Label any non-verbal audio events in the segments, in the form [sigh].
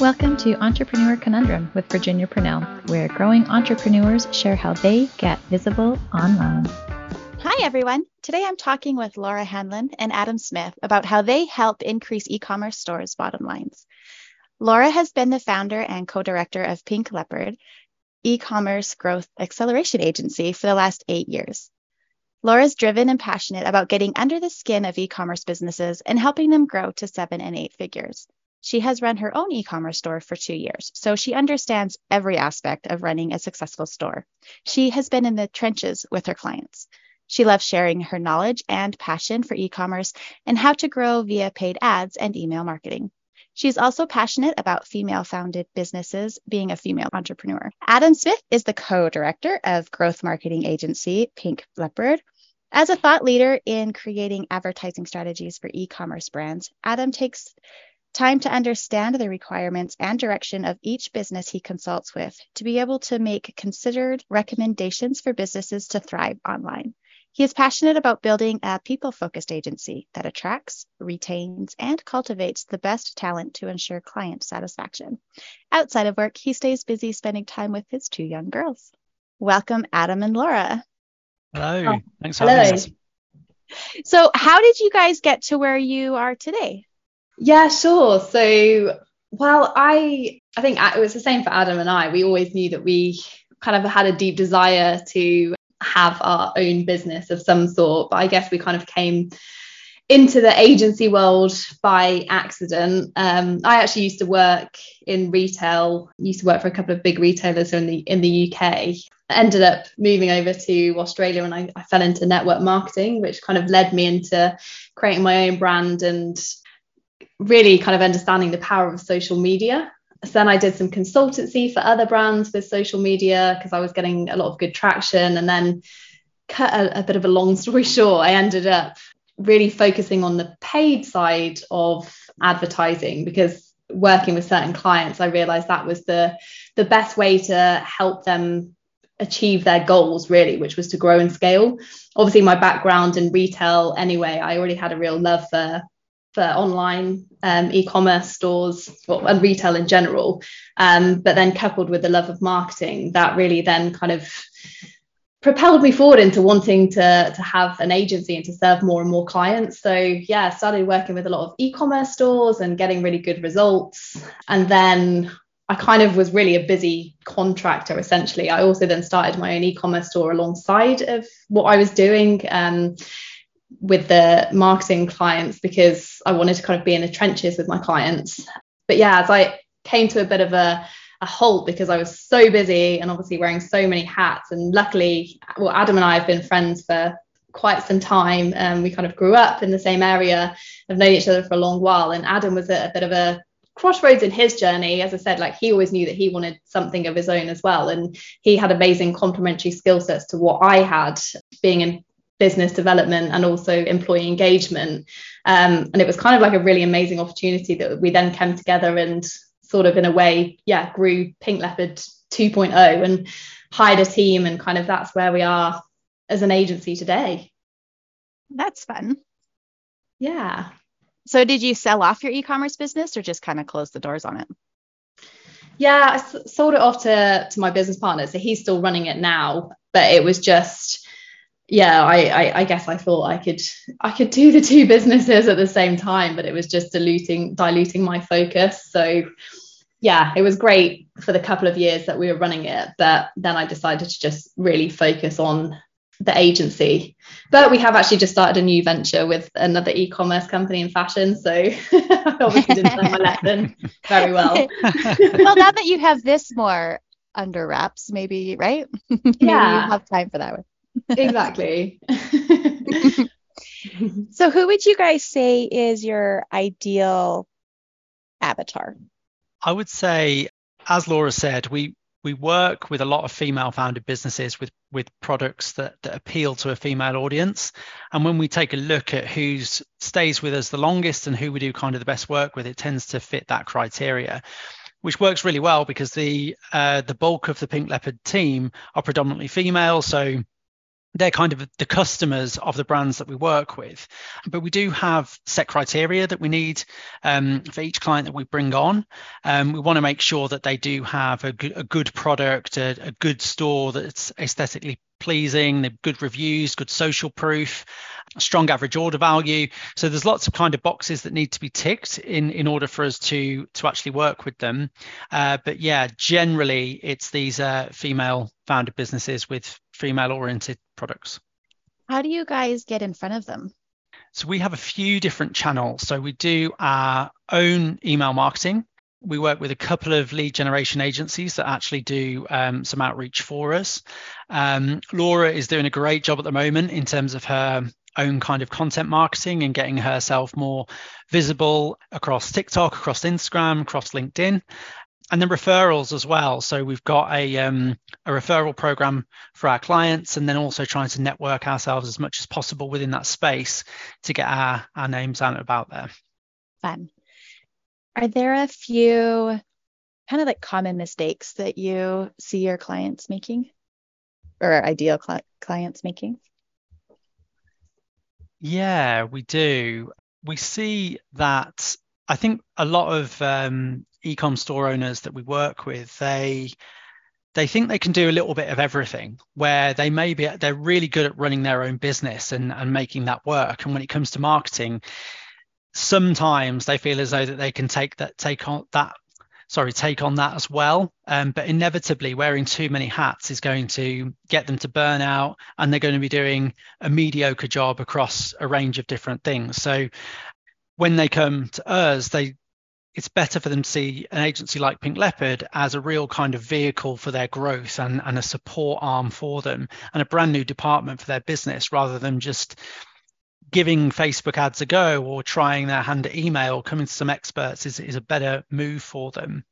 Welcome to Entrepreneur Conundrum with Virginia Purnell, where growing entrepreneurs share how they get visible online. Hi, everyone. Today I'm talking with Laura Hanlon and Adam Smith about how they help increase e commerce stores' bottom lines. Laura has been the founder and co director of Pink Leopard, e commerce growth acceleration agency, for the last eight years. Laura's driven and passionate about getting under the skin of e commerce businesses and helping them grow to seven and eight figures. She has run her own e commerce store for two years, so she understands every aspect of running a successful store. She has been in the trenches with her clients. She loves sharing her knowledge and passion for e commerce and how to grow via paid ads and email marketing. She's also passionate about female founded businesses, being a female entrepreneur. Adam Smith is the co director of growth marketing agency Pink Leopard. As a thought leader in creating advertising strategies for e commerce brands, Adam takes time to understand the requirements and direction of each business he consults with to be able to make considered recommendations for businesses to thrive online. He is passionate about building a people focused agency that attracts, retains, and cultivates the best talent to ensure client satisfaction. Outside of work, he stays busy spending time with his two young girls. Welcome, Adam and Laura. Hello. Oh, Thanks for having us. So, how did you guys get to where you are today? Yeah, sure. So, well, I I think it was the same for Adam and I. We always knew that we kind of had a deep desire to have our own business of some sort, but I guess we kind of came into the agency world by accident. Um, I actually used to work in retail. Used to work for a couple of big retailers in the in the UK. ended up moving over to Australia and I, I fell into network marketing, which kind of led me into creating my own brand and really kind of understanding the power of social media. So then I did some consultancy for other brands with social media because I was getting a lot of good traction. And then, cut a, a bit of a long [laughs] story short, I ended up really focusing on the paid side of advertising because working with certain clients, I realized that was the the best way to help them achieve their goals really which was to grow and scale obviously my background in retail anyway i already had a real love for for online um, e-commerce stores and retail in general. Um, but then coupled with the love of marketing, that really then kind of propelled me forward into wanting to, to have an agency and to serve more and more clients. So yeah, started working with a lot of e-commerce stores and getting really good results. And then I kind of was really a busy contractor essentially. I also then started my own e-commerce store alongside of what I was doing. Um, with the marketing clients because I wanted to kind of be in the trenches with my clients. But yeah, as I came to a bit of a, a halt because I was so busy and obviously wearing so many hats. And luckily, well, Adam and I have been friends for quite some time. Um, we kind of grew up in the same area, have known each other for a long while. And Adam was at a bit of a crossroads in his journey as i said like he always knew that he wanted something of his own as well and he had amazing complementary skill sets to what i had being in business development and also employee engagement. Um, and it was kind of like a really amazing opportunity that we then came together and sort of in a way, yeah, grew Pink Leopard 2.0 and hired a team. And kind of that's where we are as an agency today. That's fun. Yeah. So did you sell off your e-commerce business or just kind of close the doors on it? Yeah, I sold it off to to my business partner, so he's still running it now. But it was just yeah, I, I, I guess I thought I could I could do the two businesses at the same time, but it was just diluting diluting my focus. So yeah, it was great for the couple of years that we were running it, but then I decided to just really focus on the agency. But we have actually just started a new venture with another e-commerce company in fashion, so [laughs] I obviously didn't learn my lesson very well. [laughs] well, now that you have this more under wraps, maybe right? [laughs] maybe yeah. you have time for that one exactly. [laughs] so, who would you guys say is your ideal avatar? I would say, as Laura said, we we work with a lot of female founded businesses with with products that, that appeal to a female audience and when we take a look at who stays with us the longest and who we do kind of the best work with it tends to fit that criteria which works really well because the uh, the bulk of the pink leopard team are predominantly female so they're kind of the customers of the brands that we work with. But we do have set criteria that we need um, for each client that we bring on. Um, we want to make sure that they do have a good, product, a, a good store that's aesthetically pleasing, good reviews, good social proof, strong average order value. So there's lots of kind of boxes that need to be ticked in in order for us to to actually work with them. Uh, but yeah, generally it's these uh, female founded businesses with female oriented products. How do you guys get in front of them? So we have a few different channels. So we do our own email marketing. We work with a couple of lead generation agencies that actually do um, some outreach for us. Um, Laura is doing a great job at the moment in terms of her own kind of content marketing and getting herself more visible across TikTok, across Instagram, across LinkedIn and then referrals as well. So we've got a um, a referral program for our clients, and then also trying to network ourselves as much as possible within that space to get our our names out about there. Fun. Are there a few kind of like common mistakes that you see your clients making, or ideal cl- clients making? Yeah, we do. We see that I think a lot of um, ecom store owners that we work with, they they think they can do a little bit of everything where they may be they're really good at running their own business and, and making that work. And when it comes to marketing, sometimes they feel as though that they can take that take on that sorry take on that as well um, but inevitably wearing too many hats is going to get them to burn out and they're going to be doing a mediocre job across a range of different things so when they come to us they it's better for them to see an agency like Pink Leopard as a real kind of vehicle for their growth and, and a support arm for them and a brand new department for their business rather than just giving Facebook ads a go or trying their hand at email, or coming to some experts is, is a better move for them.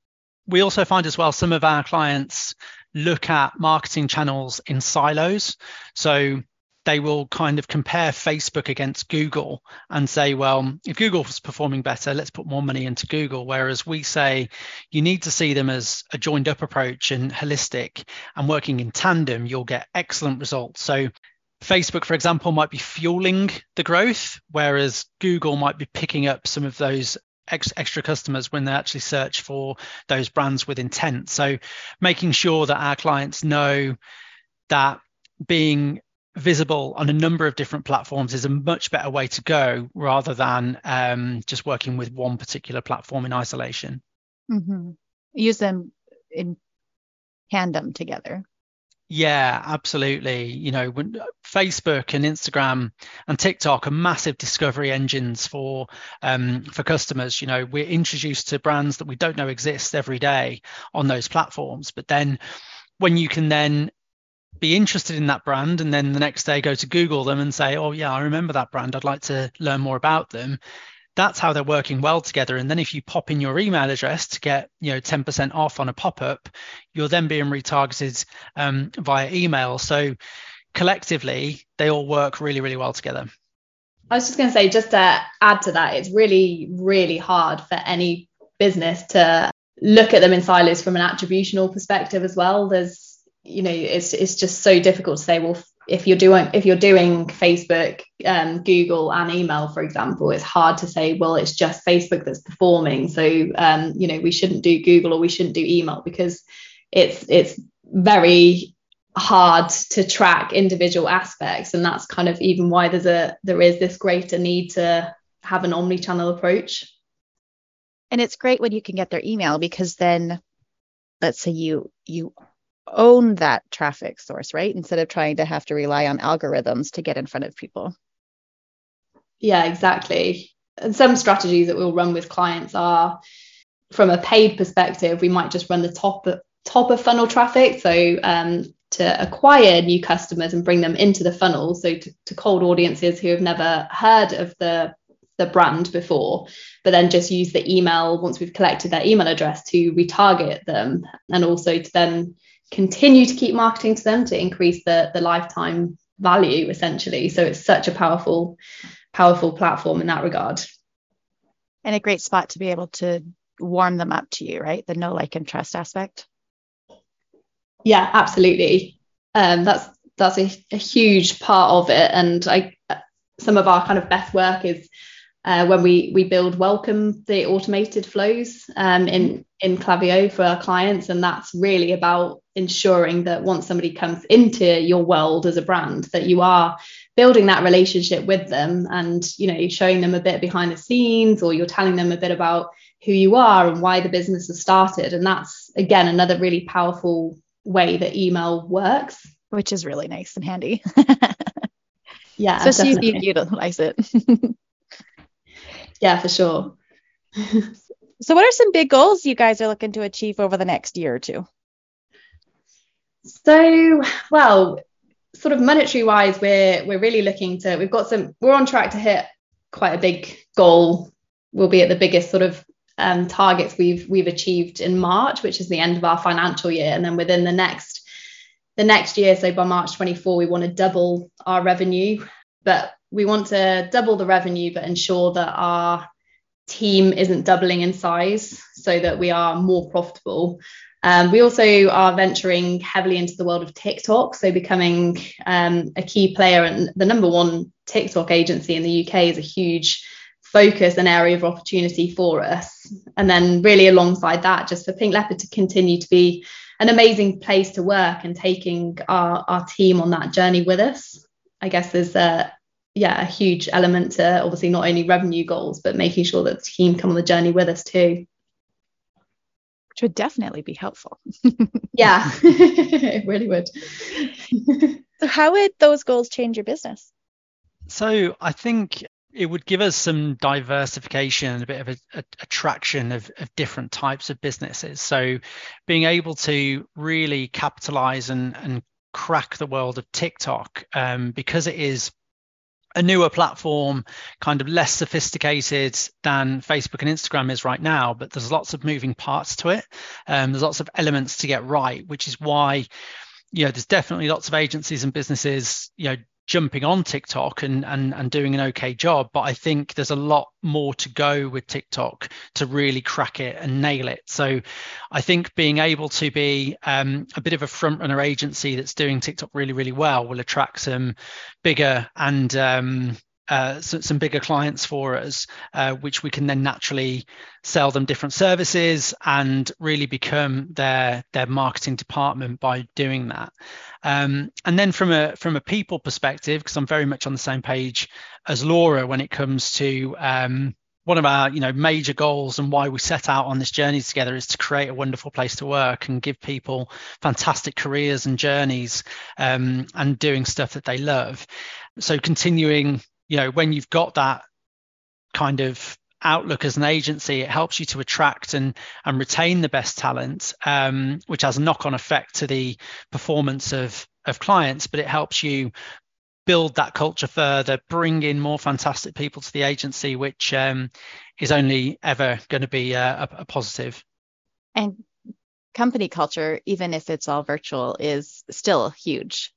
We also find as well some of our clients look at marketing channels in silos. So they will kind of compare Facebook against Google and say, well, if Google's performing better, let's put more money into Google. Whereas we say you need to see them as a joined up approach and holistic and working in tandem, you'll get excellent results. So Facebook, for example, might be fueling the growth, whereas Google might be picking up some of those extra customers when they actually search for those brands with intent. So making sure that our clients know that being visible on a number of different platforms is a much better way to go rather than um, just working with one particular platform in isolation. Mm-hmm. Use them in tandem together. Yeah, absolutely. You know, when Facebook and Instagram and TikTok are massive discovery engines for um, for customers. You know, we're introduced to brands that we don't know exist every day on those platforms. But then when you can then be interested in that brand and then the next day go to Google them and say, oh, yeah, I remember that brand. I'd like to learn more about them. That's how they're working well together. And then if you pop in your email address to get, you know, 10% off on a pop-up, you're then being retargeted um, via email. So collectively, they all work really, really well together. I was just going to say, just to add to that, it's really, really hard for any business to look at them in silos from an attributional perspective as well. There's you know it's it's just so difficult to say well if you're doing if you're doing facebook um, google and email for example it's hard to say well it's just facebook that's performing. So um, you know we shouldn't do google or we shouldn't do email because it's it's very hard to track individual aspects. And that's kind of even why there's a there is this greater need to have an omni-channel approach. And it's great when you can get their email because then let's say you you own that traffic source, right? Instead of trying to have to rely on algorithms to get in front of people. Yeah, exactly. And some strategies that we'll run with clients are from a paid perspective, we might just run the top of, top of funnel traffic. So um, to acquire new customers and bring them into the funnel. So to, to cold audiences who have never heard of the the brand before, but then just use the email once we've collected their email address to retarget them and also to then continue to keep marketing to them to increase the the lifetime value essentially. So it's such a powerful powerful platform in that regard. And a great spot to be able to warm them up to you right? The know like and trust aspect. Yeah absolutely. Um, that's that's a, a huge part of it. And I, some of our kind of best work is uh, when we we build welcome the automated flows um, in in Klaviyo for our clients, and that's really about ensuring that once somebody comes into your world as a brand, that you are building that relationship with them, and you know showing them a bit behind the scenes, or you're telling them a bit about who you are and why the business has started, and that's again another really powerful way that email works, which is really nice and handy. [laughs] yeah, especially if you utilize it. [laughs] yeah, for sure. so, what are some big goals you guys are looking to achieve over the next year or two? So, well, sort of monetary wise, we're we're really looking to. We've got some. We're on track to hit quite a big goal. We'll be at the biggest sort of um, targets we've we've achieved in March, which is the end of our financial year, and then within the next the next year, so by March 24, we want to double our revenue. But we want to double the revenue, but ensure that our team isn't doubling in size so that we are more profitable. Um, we also are venturing heavily into the world of TikTok, so becoming um, a key player and the number one TikTok agency in the UK is a huge focus and area of opportunity for us. And then, really, alongside that, just for Pink Leopard to continue to be an amazing place to work and taking our, our team on that journey with us. I guess there's a, yeah, a huge element to obviously not only revenue goals, but making sure that the team come on the journey with us too. Which would definitely be helpful. [laughs] yeah, [laughs] it really would. [laughs] so, how would those goals change your business? So, I think it would give us some diversification and a bit of a, a, attraction of, of, different types of businesses. So, being able to really capitalize and, and crack the world of TikTok um, because it is a newer platform, kind of less sophisticated than Facebook and Instagram is right now, but there's lots of moving parts to it. Um, there's lots of elements to get right, which is why, you know, there's definitely lots of agencies and businesses, you know, jumping on TikTok and, and and doing an okay job, but I think there's a lot more to go with TikTok to really crack it and nail it. So I think being able to be um, a bit of a front runner agency that's doing TikTok really really well will attract some bigger and um, uh, some bigger clients for us, uh, which we can then naturally sell them different services and really become their their marketing department by doing that. Um, and then from a from a people perspective, because I'm very much on the same page as Laura when it comes to um, one of our you know major goals and why we set out on this journey together is to create a wonderful place to work and give people fantastic careers and journeys um, and doing stuff that they love so continuing you know when you've got that kind of outlook as an agency it helps you to attract and and retain the best talent um, which has a knock-on effect to the performance of of clients but it helps you build that culture further bring in more fantastic people to the agency which um, is only ever going to be a, a, a positive. And company culture even if it's all virtual is still huge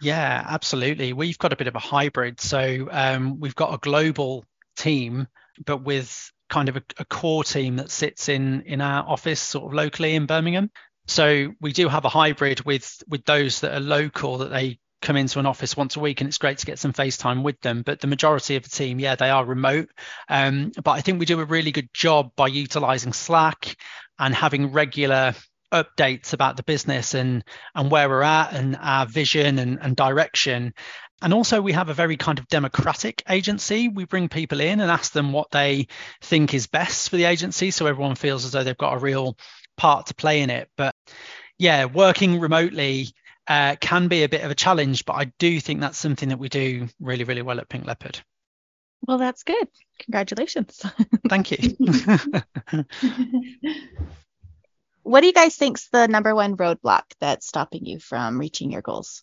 yeah, absolutely. We've got a bit of a hybrid. So um, we've got a global team, but with kind of a, a, core team that sits in in our office sort of locally in Birmingham. So we do have a hybrid with with those that are local that they come into an office once a week and it's great to get some face time with them. But the majority of the team, yeah, they are remote. Um, but I think we do a really good job by utilizing Slack and having regular updates about the business and and where we're at and our vision and, and direction. And also we have a very kind of democratic agency. We bring people in and ask them what they think is best for the agency so everyone feels as though they've got a real part to play in it. But yeah working remotely uh, can be a bit of a challenge but i do think that's something that we do really really well at pink leopard. Well that's good. Congratulations. Thank you [laughs] [laughs] what do you guys think's the number one roadblock that's stopping you from reaching your goals?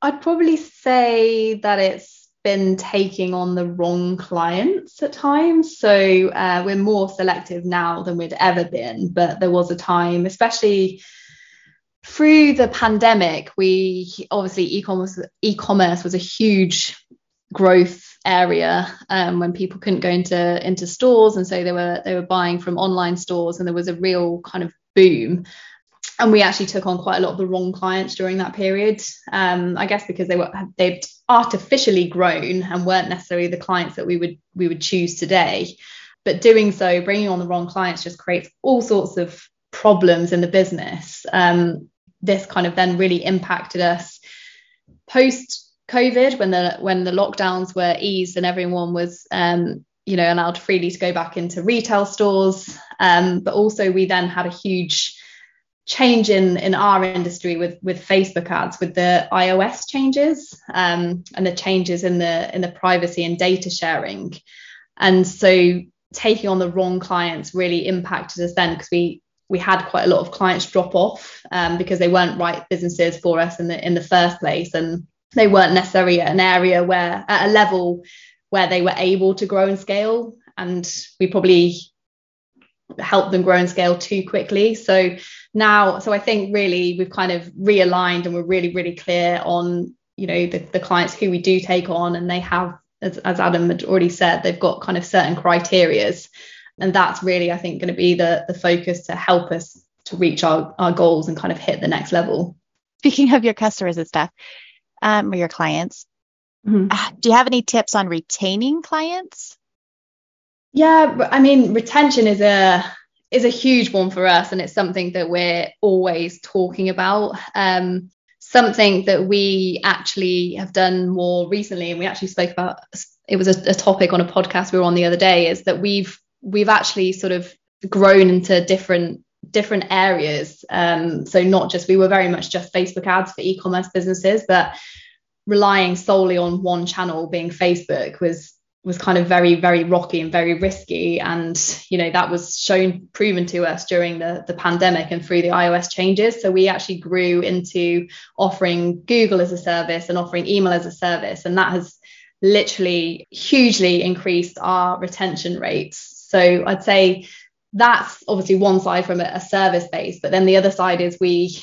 I'd probably say that it's been taking on the wrong clients at times. So uh, we're more selective now than we'd ever been. But there was a time, especially through the pandemic, we obviously e-commerce e-commerce was a huge growth area um, when people couldn't go into into stores and so they were they were buying from online stores and there was a real kind of boom and we actually took on quite a lot of the wrong clients during that period. Um, I guess because they were they'd artificially grown and weren't necessarily the clients that we would we would choose today. But doing so, bringing on the wrong clients, just creates all sorts of problems in the business. Um, this kind of then really impacted us post COVID when the when the lockdowns were eased and everyone was um, you know allowed freely to go back into retail stores. Um, but also we then had a huge change in in our industry with with Facebook ads with the iOS changes um, and the changes in the in the privacy and data sharing. And so taking on the wrong clients really impacted us then because we we had quite a lot of clients drop off um, because they weren't right businesses for us in the in the first place and they weren't necessarily an area where at a level where they were able to grow and scale and we probably helped them grow and scale too quickly. So now so i think really we've kind of realigned and we're really really clear on you know the, the clients who we do take on and they have as, as adam had already said they've got kind of certain criterias. And that's really i think going to be the the focus to help us to reach our, our goals and kind of hit the next level. Speaking of your customers and stuff um, or your clients. Mm-hmm. uh, do you have any tips on retaining clients? Yeah i mean retention is a is a huge one for us and it's something that we're always talking about. Um, something that we actually have done more recently and we actually spoke about it was a, a topic on a podcast we were on the other day is that we've we've actually sort of grown into different different areas. Um, so not just we were very much just Facebook ads for e-commerce businesses, but relying solely on one channel being Facebook was was kind of very very rocky and very risky. And you know that was shown proven to us during the the pandemic and through the iOS changes. So we actually grew into offering Google as a service and offering email as a service. And that has literally hugely increased our retention rates. So I'd say that's obviously one side from a, service base, but then the other side is we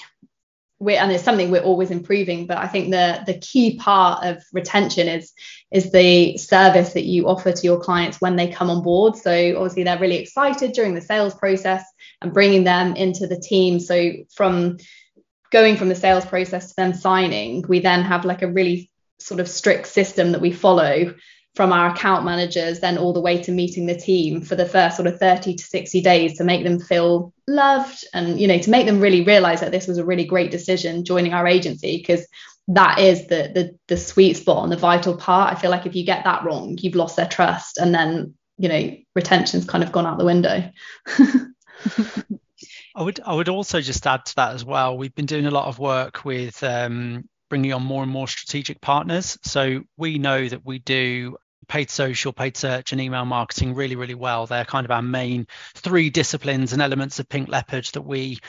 we and it's something we're always improving. But I think the the key part of retention is is the service that you offer to your clients when they come on board. So obviously they're really excited during the sales process and bringing them into the team. So from going from the sales process to them signing, we then have like a really sort of strict system that we follow from our account managers then all the way to meeting the team for the first sort of 30 to 60 days to make them feel loved and you know to make them really realize that this was a really great decision joining our agency because that is the, the the sweet spot and the vital part i feel like if you get that wrong you've lost their trust and then you know retention's kind of gone out the window [laughs] I would I would also just add to that as well. We've been doing a lot of work with um, bringing on more and more strategic partners. So we know that we do paid social, paid search, and email marketing really, really well. They're kind of our main three disciplines and elements of Pink Leopard that we,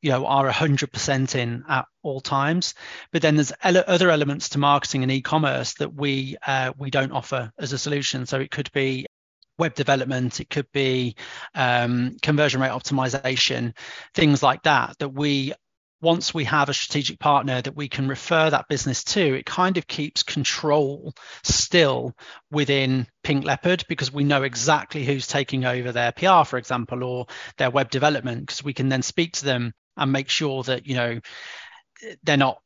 you know, are 100% in at all times. But then there's ele- other elements to marketing and e-commerce that we uh, we don't offer as a solution. So it could be web development, it could be um, conversion rate optimization, things like that that we once we have a strategic partner that we can refer that business to, it kind of keeps control still within Pink Leopard because we know exactly who's taking over their PR, for example, or their web development, because we can then speak to them and make sure that, you know, they're not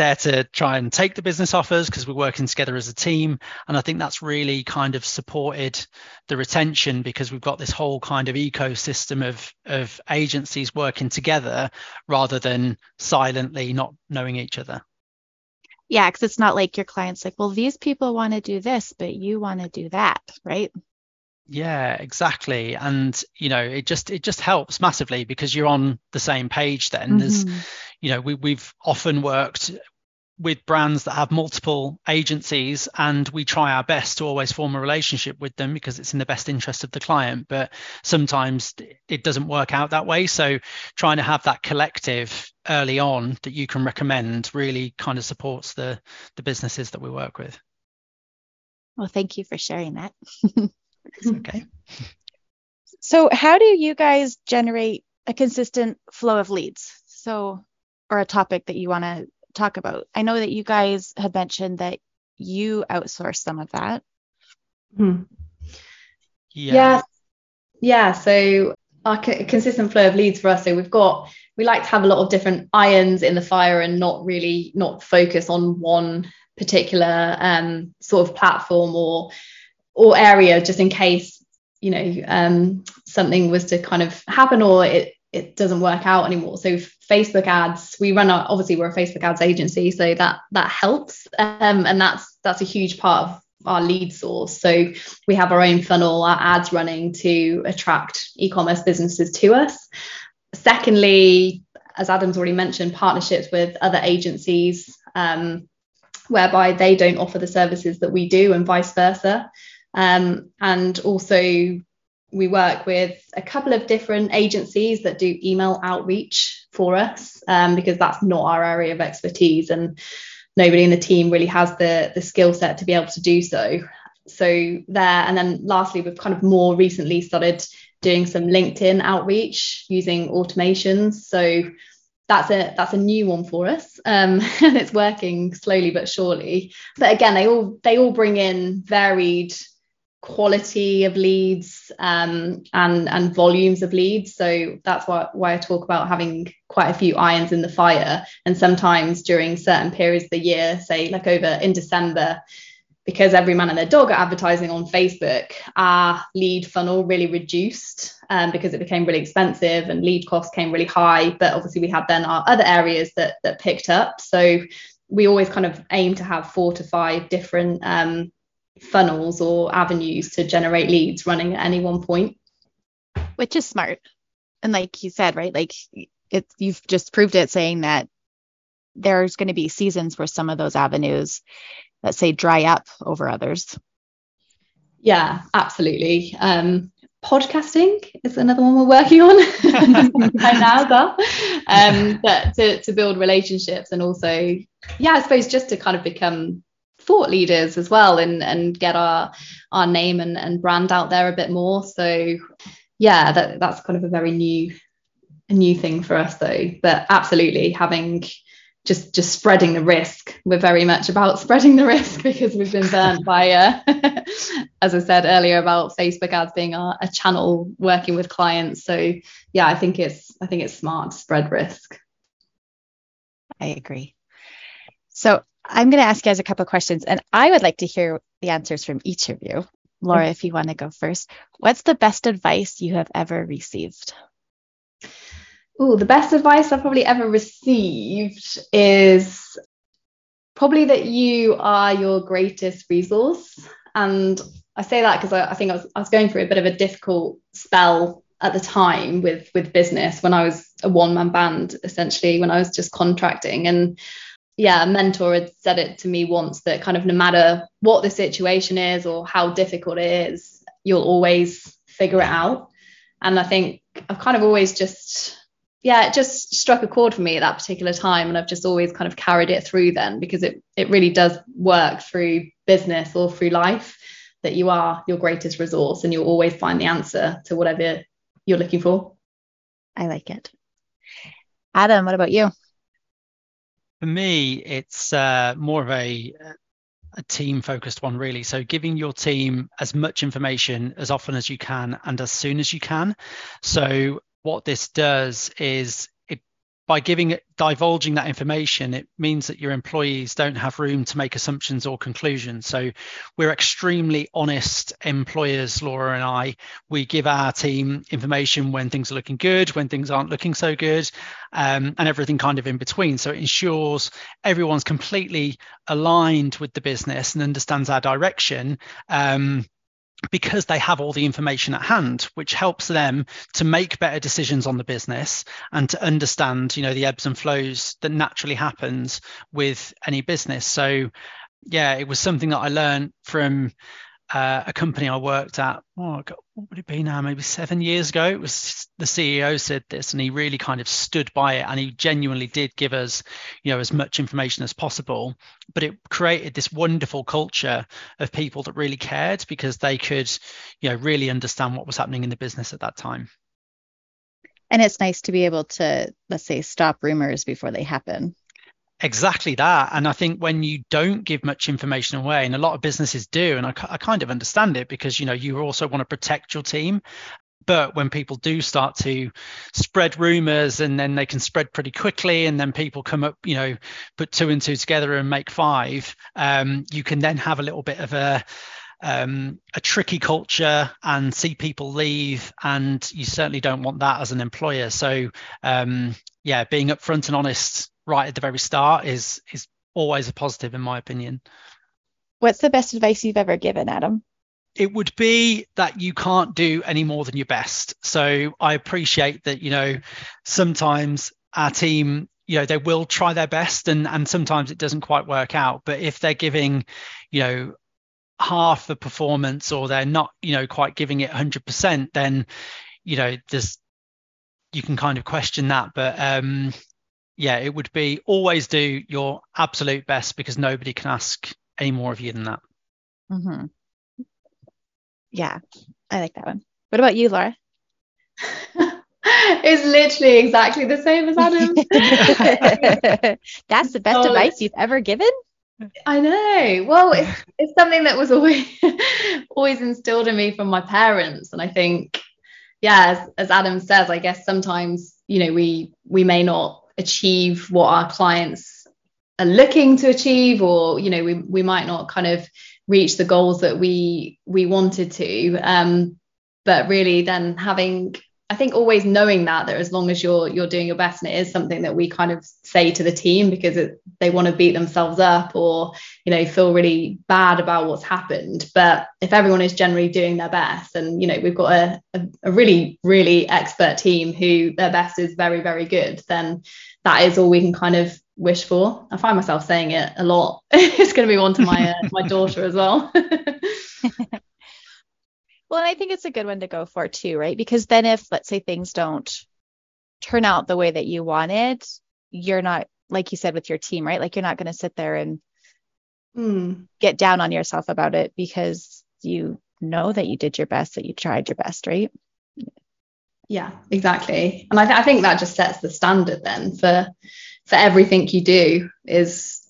there to try and take the business offers because we're working together as a team. And I think that's really kind of supported the retention because we've got this whole kind of ecosystem of, of agencies working together rather than silently not knowing each other. Yeah, because it's not like your client's like, well, these people want to do this, but you want to do that, right? yeah exactly and you know it just it just helps massively because you're on the same page then mm-hmm. there's you know we, we've often worked with brands that have multiple agencies and we try our best to always form a relationship with them because it's in the best interest of the client. But sometimes it doesn't work out that way. So trying to have that collective early on that you can recommend really kind of supports the the businesses that we work with. Well thank you for sharing that. Okay. [laughs] So how do you guys generate a consistent flow of leads? So or a topic that you want to talk about? I know that you guys had mentioned that you outsource some of that. Hmm. Yeah. yeah. Yeah. So our consistent flow of leads for us. So we've got we like to have a lot of different irons in the fire and not really not focus on one particular um, sort of platform or or area just in case you know um, something was to kind of happen or it it doesn't work out anymore. So Facebook ads, we run our obviously we're a Facebook ads agency, so that that helps, um, and that's that's a huge part of our lead source. So we have our own funnel, our ads running to attract e-commerce businesses to us. Secondly, as Adam's already mentioned, partnerships with other agencies, um, whereby they don't offer the services that we do, and vice versa. Um, and also we work with a couple of different agencies that do email outreach for us um, because that's not our area of expertise and nobody in the team really has the the skill set to be able to do so. So there and then lastly we've kind of more recently started doing some linkedin outreach using automations. So that's a that's a new one for us um, [laughs] and it's working slowly but surely. But again they all they all bring in varied quality of leads um, and and volumes of leads. So that's why why I talk about having quite a few irons in the fire. And sometimes during certain periods of the year, say like over in December, because every man and their dog are advertising on Facebook, our lead funnel really reduced um, because it became really expensive and lead costs came really high. But obviously we had then our other areas that that picked up. So we always kind of aim to have four to five different um, funnels or avenues to generate leads running at any one point. Which is smart. And like you said, right? Like it's you've just proved it saying that there's going to be seasons where some of those avenues let's say dry up over others. Yeah, absolutely. Um, podcasting is another one we're working on [laughs] right now. Um, but to, to build relationships and also, yeah, I suppose just to kind of become thought leaders as well and and get our our name and, and brand out there a bit more. So yeah that, that's kind of a very new a new thing for us though. But absolutely having just just spreading the risk we're very much about [laughs] spreading the risk because we've been burnt by uh, [laughs] as i said earlier about facebook ads being our, a channel working with clients. So yeah i think it's i think it's smart to spread risk. I agree. So I'm going to ask you guys a couple of questions, and I would like to hear the answers from each of you. Laura, if you want to go first, what's the best advice you have ever received? Oh, the best advice I've probably ever received is probably that you are your greatest resource. And I say that because I, I, think I was, I was going through a bit of a difficult spell at the time with with business when I was a one man band essentially when I was just contracting and yeah, a mentor had said it to me once that kind of no matter what the situation is or how difficult it is, you'll always figure it out. And I think I've kind of always just, yeah, it just struck a chord for me at that particular time. And I've just always kind of carried it through then because it, it really does work through business or through life that you are your greatest resource and you'll always find the answer to whatever you're looking for. I like it. Adam, what about you? For me, it's uh, more of a a team focused one really. So giving your team as much information as often as you can and as soon as you can. So what this does is by giving divulging that information it means that your employees don't have room to make assumptions or conclusions. So we're extremely honest employers laura and i. We give our team information when things are looking good when things aren't looking so good um, and everything kind of in between. So it ensures everyone's completely aligned with the business and understands our direction um, because they have all the information at hand which helps them to make better decisions on the business and to understand you know the ebbs and flows that naturally happens with any business. So yeah it was something that i learned from uh, a company I worked at, oh, God, what would it be now? Maybe seven years ago. It was the CEO said this, and he really kind of stood by it, and he genuinely did give us, you know, as much information as possible. But it created this wonderful culture of people that really cared because they could, you know, really understand what was happening in the business at that time. And it's nice to be able to, let's say, stop rumors before they happen. Exactly that. And I think when you don't give much information away, and a lot of businesses do, and I, I, kind of understand it because, you know, you also want to protect your team. but when people do start to spread rumors and then they can spread pretty quickly and then people come up you know put two and two together and make five um, you can then have a little bit of a um, a tricky culture and see people leave and you certainly don't want that as an employer so um, yeah being upfront and honest right at the very start is is always a positive in my opinion what's the best advice you've ever given adam it would be that you can't do any more than your best. So I appreciate that, you know, sometimes our team, you know, they will try their best and and sometimes it doesn't quite work out. But if they're giving, you know, half the performance or they're not, you know, quite giving it 100%, then, you know, there's you can kind of question that. But um yeah, it would be always do your absolute best because nobody can ask any more of you than that. Mm-hmm. Yeah, I like that one. What about you, Laura? [laughs] it's literally exactly the same as Adam. [laughs] That's the best oh, advice you've ever given. I know. Well, it's, it's something that was always [laughs] always instilled in me from my parents, and I think, yeah, as, as Adam says, I guess sometimes you know we we may not achieve what our clients are looking to achieve, or you know we we might not kind of reach the goals that we we wanted to. Um, but really then having I think always knowing that that as long as you're you're doing your best and it is something that we kind of say to the team because it, they want to beat themselves up or you know feel really bad about what's happened. But if everyone is generally doing their best and you know we've got a, a, a really really expert team who their best is very very good then that is all we can kind of wish for. I find myself saying it a lot. [laughs] it's going to be one to my uh, my daughter as well. [laughs] well, and I think it's a good one to go for too, right? Because then if let's say things don't turn out the way that you wanted, you're not like you said with your team, right? Like you're not going to sit there and mm. get down on yourself about it because you know that you did your best, that you tried your best, right? Yeah, exactly. And I, th- I think that just sets the standard then for for everything you do is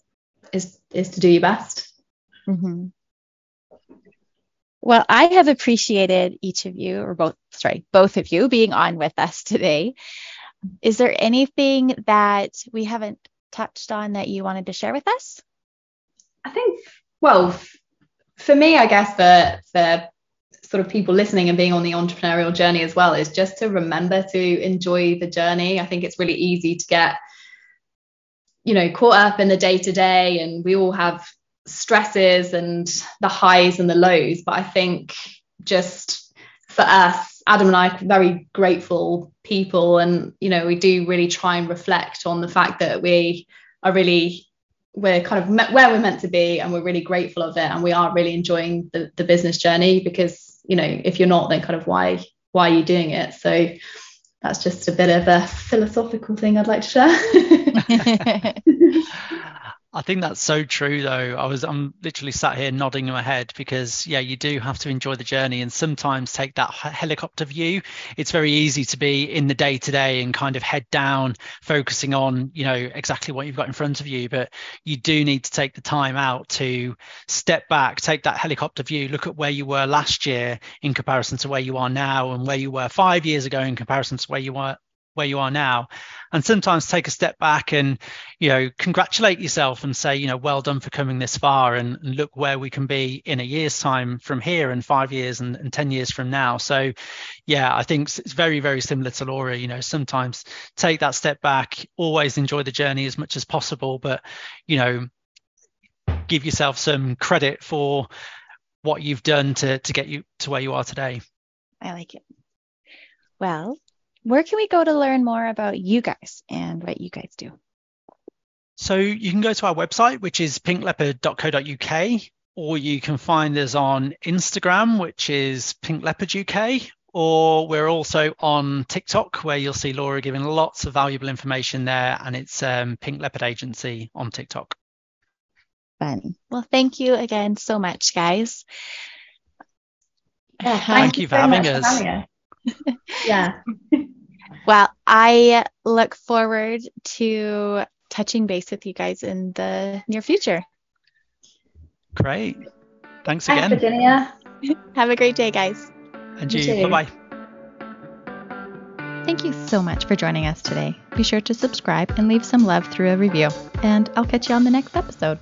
is is to do your best. Mm-hmm. Well, I have appreciated each of you, or both, sorry, both of you being on with us today. Is there anything that we haven't touched on that you wanted to share with us? I think, well, for me, I guess the for sort of people listening and being on the entrepreneurial journey as well is just to remember to enjoy the journey. I think it's really easy to get you know caught up in the day to day and we all have stresses and the highs and the lows but i think just for us adam and i very grateful people and you know we do really try and reflect on the fact that we are really we're kind of where we're meant to be and we're really grateful of it and we are really enjoying the, the business journey because you know if you're not then kind of why why are you doing it so that's just a bit of a philosophical thing I'd like to share. [laughs] [laughs] I think that's so true though. I was I'm literally sat here nodding my head because yeah, you do have to enjoy the journey and sometimes take that helicopter view. It's very easy to be in the day to day and kind of head down focusing on, you know, exactly what you've got in front of you, but you do need to take the time out to step back, take that helicopter view, look at where you were last year in comparison to where you are now and where you were 5 years ago in comparison to where you were where you are now. And sometimes take a step back and you know congratulate yourself and say you know well done for coming this far and, and look where we can be in a year's time from here and five years and, and 10 years from now. So yeah i think it's very very similar to laura you know sometimes take that step back always enjoy the journey as much as possible but you know give yourself some credit for what you've done to to get you to where you are today. I like it. Well where can we go to learn more about you guys and what you guys do? So you can go to our website, which is pinkleopard.co.uk, or you can find us on Instagram, which is pinkleoparduk, or we're also on TikTok, where you'll see Laura giving lots of valuable information there, and it's um, Pink Leopard Agency on TikTok. Fun. Well, thank you again so much, guys. Yeah, thank, thank you, for having us. For having us. Yeah. [laughs] well, I look forward to touching base with you guys in the near future. Great. Thanks again. Thanks, Virginia. [laughs] Have a great day, guys. And you. you bye bye. Thank you so much for joining us today. Be sure to subscribe and leave some love through a review. And I'll catch you on the next episode.